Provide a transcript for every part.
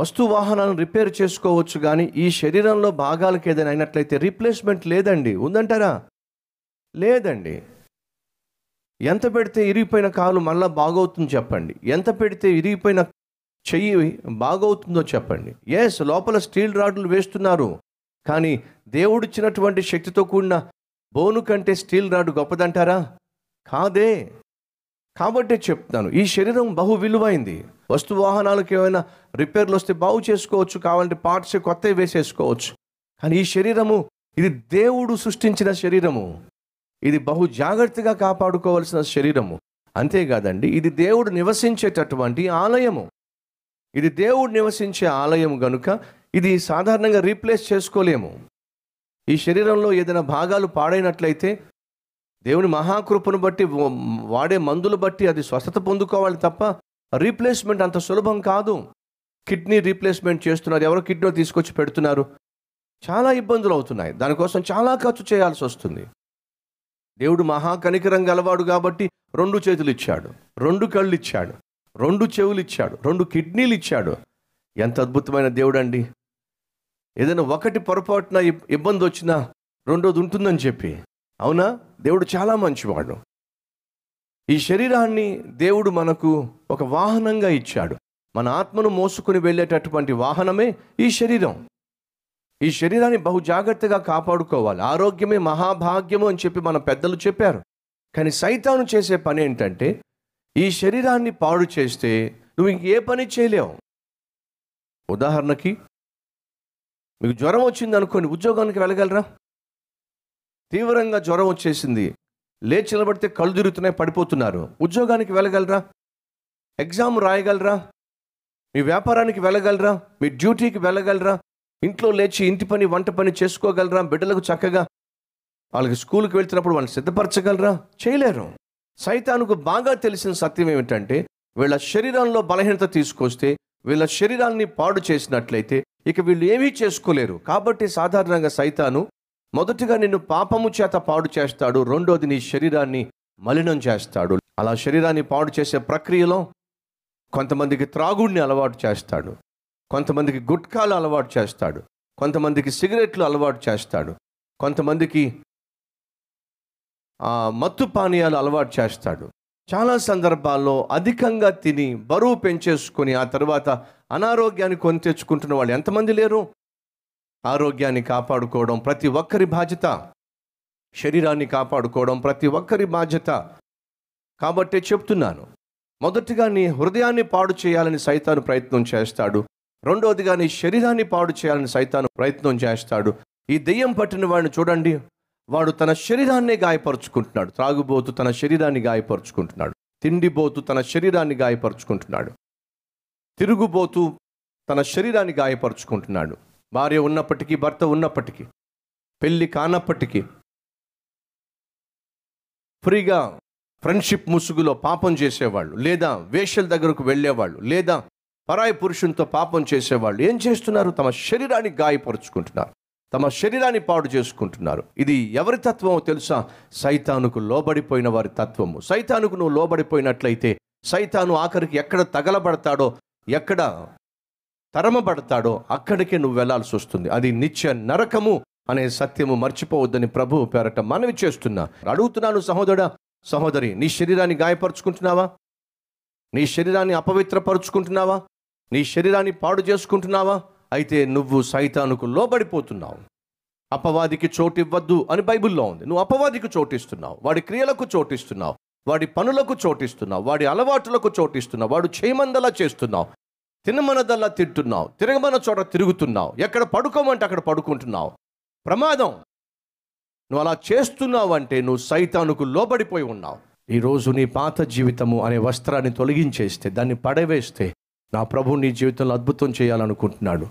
వస్తు వాహనాలను రిపేర్ చేసుకోవచ్చు కానీ ఈ శరీరంలో భాగాలకు ఏదైనా అయినట్లయితే రీప్లేస్మెంట్ లేదండి. ఉందంటారా? లేదండి. ఎంత పెడితే ఇరిగిపోయిన కాలు మళ్ళీ బాగవుతుంది చెప్పండి. ఎంత పెడితే ఇరిగిపోయిన చెయ్యి బాగవుతుందో చెప్పండి. ఎస్ లోపల స్టీల్ రాడ్లు వేస్తున్నారు. కానీ దేవుడిచ్చినటువంటి శక్తితో కూడిన బోను కంటే స్టీల్ రాడ్ గొప్పదంటారా? కాదే. కాబట్టే చెప్తాను ఈ శరీరం బహు విలువైంది. వస్తు వాహనాలకు ఏమైనా రిపేర్లు వస్తే బాగు చేసుకోవచ్చు కావాలంటే పార్ట్స్ కొత్తవి వేసేసుకోవచ్చు. కానీ ఈ శరీరము ఇది దేవుడు సృష్టించిన శరీరము. ఇది బహు జాగ్రత్తగా కాపాడుకోవాల్సిన శరీరము. అంతేకాదండి ఇది దేవుడు నివసించేటటువంటి ఆలయము. ఇది దేవుడు నివసించే ఆలయం గనుక ఇది సాధారణంగా రీప్లేస్ చేసుకోలేము. ఈ శరీరంలో ఏదైనా భాగాలు పాడైనట్లయితే దేవుని మహాకృపను బట్టి వాడే మందులు బట్టి అది స్వస్థత పొందుకోవాలి తప్ప రీప్లేస్మెంట్ అంత సులభం కాదు. కిడ్నీ రీప్లేస్మెంట్ చేస్తున్నారు. ఎవరో కిడ్నీ తీసుకొచ్చి పెడుతున్నారు. చాలా ఇబ్బందులు అవుతున్నాయి. దానికోసం చాలా ఖర్చు చేయాల్సి వస్తుంది. దేవుడు మహాకనికరం గలవాడు కాబట్టి రెండు చేతులు ఇచ్చాడు. రెండు కళ్ళు ఇచ్చాడు. రెండు చెవులు ఇచ్చాడు. రెండు కిడ్నీలు ఇచ్చాడు. ఎంత అద్భుతమైన దేవుడు అండి ఏదైనా ఒకటి పొరపాటున ఇబ్బంది వచ్చినా రెండోది ఉంటుందని చెప్పి అవునా? దేవుడు చాలా మంచివాడు. ఈ శరీరాన్ని దేవుడు మనకు ఒక వాహనంగా ఇచ్చాడు. మన ఆత్మను మోసుకుని వెళ్ళేటటువంటి వాహనమే ఈ శరీరం. ఈ శరీరాన్ని బహు జాగ్రత్తగా కాపాడుకోవాలి. ఆరోగ్యమే మహాభాగ్యము అని చెప్పి మన పెద్దలు చెప్పారు. కానీ సైతాను చేసే పని ఏంటంటే ఈ శరీరాన్ని పాడు చేస్తే నువ్వు ఇంకే పని చేయలేవు. ఉదాహరణకి మీకు జ్వరం వచ్చింది అనుకోండి ఉద్యోగానికి వెళ్ళగలరా? తీవ్రంగా జ్వరం వచ్చేసింది. లేచి నిలబడితే కళ్ళు తిరుగుతున్నాయి పడిపోతున్నారు. ఉద్యోగానికి వెళ్ళగలరా? ఎగ్జామ్ రాయగలరా? మీ వ్యాపారానికి వెళ్ళగలరా? మీ డ్యూటీకి వెళ్ళగలరా? ఇంట్లో లేచి ఇంటి పని వంట పని చేసుకోగలరా? బిడ్డలకు చక్కగా వాళ్ళకి స్కూల్కి వెళ్తున్నప్పుడు వాళ్ళని సిద్ధపరచగలరా? చేయలేరు. సైతానుకు బాగా తెలిసిన సత్యం ఏమిటంటే వీళ్ళ శరీరంలో బలహీనత తీసుకొస్తే వీళ్ళ శరీరాన్ని పాడు చేసినట్లయితే ఇక వీళ్ళు ఏమీ చేసుకోలేరు. కాబట్టి సాధారణంగా సైతాను మొదటిగా నిన్ను పాపము చేత పాడు చేస్తాడు రెండోది నీ శరీరాన్ని మలినం చేస్తాడు. అలా శరీరాన్ని పాడు చేసే ప్రక్రియలో కొంతమందికి త్రాగుడిని అలవాటు చేస్తాడు కొంతమందికి గుట్కాలు అలవాటు చేస్తాడు కొంతమందికి సిగరెట్లు అలవాటు చేస్తాడు కొంతమందికి మత్తు పానీయాలు అలవాటు చేస్తాడు. చాలా సందర్భాల్లో అధికంగా తిని బరువు పెంచేసుకొని ఆ తర్వాత అనారోగ్యాన్ని కొని తెచ్చుకుంటున్న వాళ్ళు ఎంతమంది లేరు? ఆరోగ్యాన్ని కాపాడుకోవడం ప్రతి ఒక్కరి బాధ్యత. శరీరాన్ని కాపాడుకోవడం ప్రతి ఒక్కరి బాధ్యత. కాబట్టే చెప్తున్నాను మొదటిగా నీ హృదయాన్ని పాడు చేయాలని సైతాను ప్రయత్నం చేస్తాడు. రెండవదిగా నీ శరీరాన్ని పాడు చేయాలని సైతాను ప్రయత్నం చేస్తాడు. ఈ దెయ్యం పట్టిన వాడిని చూడండి. వాడు తన శరీరాన్నే గాయపరుచుకుంటున్నాడు. త్రాగుబోతు తన శరీరాన్ని గాయపరుచుకుంటున్నాడు. తిండిబోతు తన శరీరాన్ని గాయపరుచుకుంటున్నాడు. తిరుగుబోతూ తన శరీరాన్ని గాయపరుచుకుంటున్నాడు. భార్య ఉన్నప్పటికీ భర్త ఉన్నప్పటికీ పెళ్ళి కానప్పటికీ ఫ్రీగా ఫ్రెండ్షిప్ ముసుగులో పాపం చేసేవాళ్ళు లేదా వేషల దగ్గరకు వెళ్ళేవాళ్ళు లేదా పరాయి పురుషునితో పాపం చేసేవాళ్ళు ఏం చేస్తున్నారు? తమ శరీరాన్ని గాయపరుచుకుంటున్నారు తమ శరీరాన్ని పాడు చేసుకుంటున్నారు. ఇది ఎవరి తత్వమో తెలుసా? సైతానుకు లోబడిపోయిన వారి తత్వము. సైతానుకు నువ్వు లోబడిపోయినట్లయితే సైతాను ఆఖరికి ఎక్కడ తగలబడతాడో ఎక్కడ తరమబడతాడో అక్కడికే నువ్వు వెళ్ళాల్సి వస్తుంది. అది నిత్య నరకము అనే సత్యము మర్చిపోవద్దని ప్రభు పేరట మనవి చేస్తున్నా. అడుగుతున్నాను సహోదరుడా సహోదరి నీ శరీరాన్ని గాయపరుచుకుంటున్నావా? నీ శరీరాన్ని అపవిత్రపరుచుకుంటున్నావా? నీ శరీరాన్ని పాడు చేసుకుంటున్నావా? అయితే నువ్వు సైతానుకు లోబడిపోతున్నావు. అపవాదికి చోటివ్వద్దు అని బైబిల్లో ఉంది. నువ్వు అపవాదికి చోటిస్తున్నావు. వాడి క్రియలకు చోటిస్తున్నావు. వాడి పనులకు చోటిస్తున్నావు. వాడి అలవాటులకు చోటిస్తున్నావు. వాడు చేయమందలా చేస్తున్నావు. తినమనదల్లా తింటున్నావు తిరగమన్న చోట తిరుగుతున్నావు ఎక్కడ పడుకోమంటే అక్కడ పడుకుంటున్నావు. ప్రమాదం. నువ్వు అలా చేస్తున్నావు అంటే నువ్వు సైతానుకు లోబడిపోయి ఉన్నావు. ఈరోజు నీ పాత జీవితము అనే వస్త్రాన్ని తొలగించేస్తే దాన్ని పడవేస్తే నా ప్రభు నీ జీవితంలో అద్భుతం చేయాలనుకుంటున్నాడు.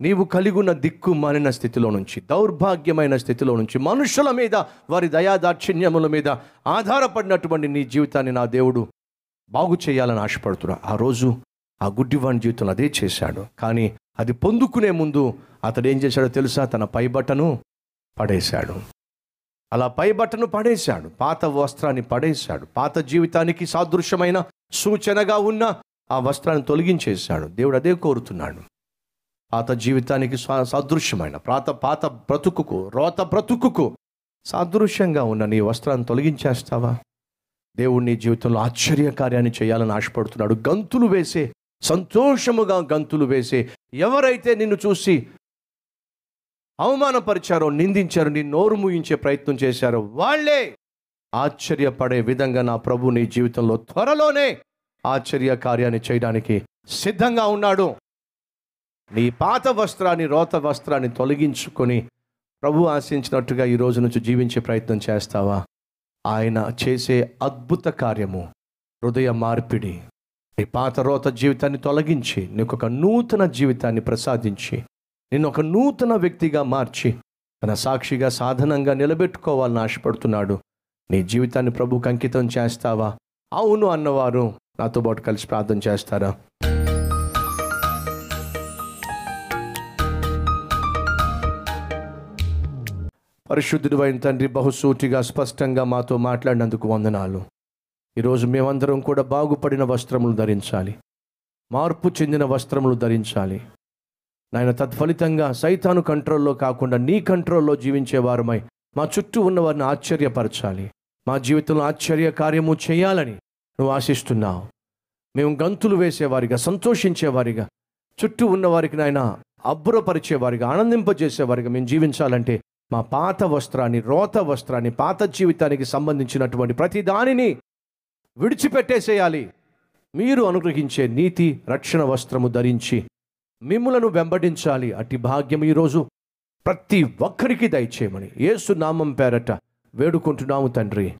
నీవు కలిగి ఉన్న దిక్కు మానిన స్థితిలో నుంచి దౌర్భాగ్యమైన స్థితిలో నుంచి మనుషుల మీద వారి దయాదాక్షిణ్యముల మీద ఆధారపడినటువంటి నీ జీవితాన్ని నా దేవుడు బాగు చేయాలని ఆశపడుతున్నా ఆ రోజు ఆ గుడ్డివాడి జీవితంలో అదే చేశాడు. కానీ అది పొందుకునే ముందు అతడు ఏం చేశాడో తెలుసా? తన పై బట్టను పడేశాడు. అలా పై బట్టను పడేశాడు. పాత వస్త్రాన్ని పడేశాడు. పాత జీవితానికి సాదృశ్యమైన సూచనగా ఉన్న ఆ వస్త్రాన్ని తొలగించేశాడు. దేవుడు అదే కోరుతున్నాడు. పాత జీవితానికి సాదృశ్యమైన సదృశ్యమైన పాత పాత బ్రతుకుకు రోత బ్రతుకుకు సాదృశ్యంగా ఉన్న నీ వస్త్రాన్ని తొలగించేస్తావా? దేవుడు నీ జీవితంలో ఆశ్చర్యకార్యాన్ని చేయాలని ఆశపడుతున్నాడు. గంతులు వేసే సంతోషముగా గంతులు వేసే ఎవరైతే నిన్ను చూసి అవమానపరిచారో నిందించారో నీ నోరు ముయించే ప్రయత్నం చేశారో వాళ్ళే ఆశ్చర్యపడే విధంగా నా ప్రభు నీ జీవితంలో త్వరలోనే ఆశ్చర్య కార్యాన్ని చేయడానికి సిద్ధంగా ఉన్నాడు. నీ పాత వస్త్రాన్ని రోత వస్త్రాన్ని తొలగించుకొని ప్రభు ఆశించినట్టుగా ఈ రోజు నుంచి జీవించే ప్రయత్నం చేస్తావా? ఆయన చేసే అద్భుత కార్యము హృదయ మార్పిడి. నీ పాత రోత జీవితాన్ని తొలగించి నీకు ఒక నూతన జీవితాన్ని ప్రసాదించి నేను ఒక నూతన వ్యక్తిగా మార్చి తన సాక్షిగా సాధనంగా నిలబెట్టుకోవాలని ఆశపడుతున్నాడు. నీ జీవితాన్ని ప్రభుకు అంకితం చేస్తావా? అవును అన్నవారు. నాతో పాటు కలిసి ప్రార్థన చేస్తారా? పరిశుద్ధుడు అయిన తండ్రి బహుసూటిగా స్పష్టంగా మాతో మాట్లాడినందుకు వందనాలు. ఈరోజు మేమందరం కూడా బాగుపడిన వస్త్రములు ధరించాలి. మార్పు చెందిన వస్త్రములు ధరించాలి. నాయన తత్ఫలితంగా సైతాను కంట్రోల్లో కాకుండా నీ కంట్రోల్లో జీవించే వారమై మా చుట్టూ ఉన్నవారిని ఆశ్చర్యపరచాలి. మా జీవితంలో ఆశ్చర్య కార్యము చేయాలని నువ్వు ఆశిస్తున్నావు. మేము గంతులు వేసేవారిగా సంతోషించేవారిగా చుట్టూ ఉన్నవారికి నాయన అబ్బురపరిచేవారిగా ఆనందింపజేసేవారిగా మేము జీవించాలంటే మా పాత వస్త్రాన్ని రోత వస్త్రాన్ని పాత జీవితానికి సంబంధించినటువంటి ప్రతి దానిని విడిచిపెట్టేసేయాలి. మీరు అనుగ్రహించే నీతి రక్షణ వస్త్రము ధరించి మిమ్ములను వెంబడించాలి. అట్టి భాగ్యం ఈరోజు ప్రతి ఒక్కరికి దయచేయమని ఏసు నామం పేరట వేడుకుంటున్నాము తండ్రి.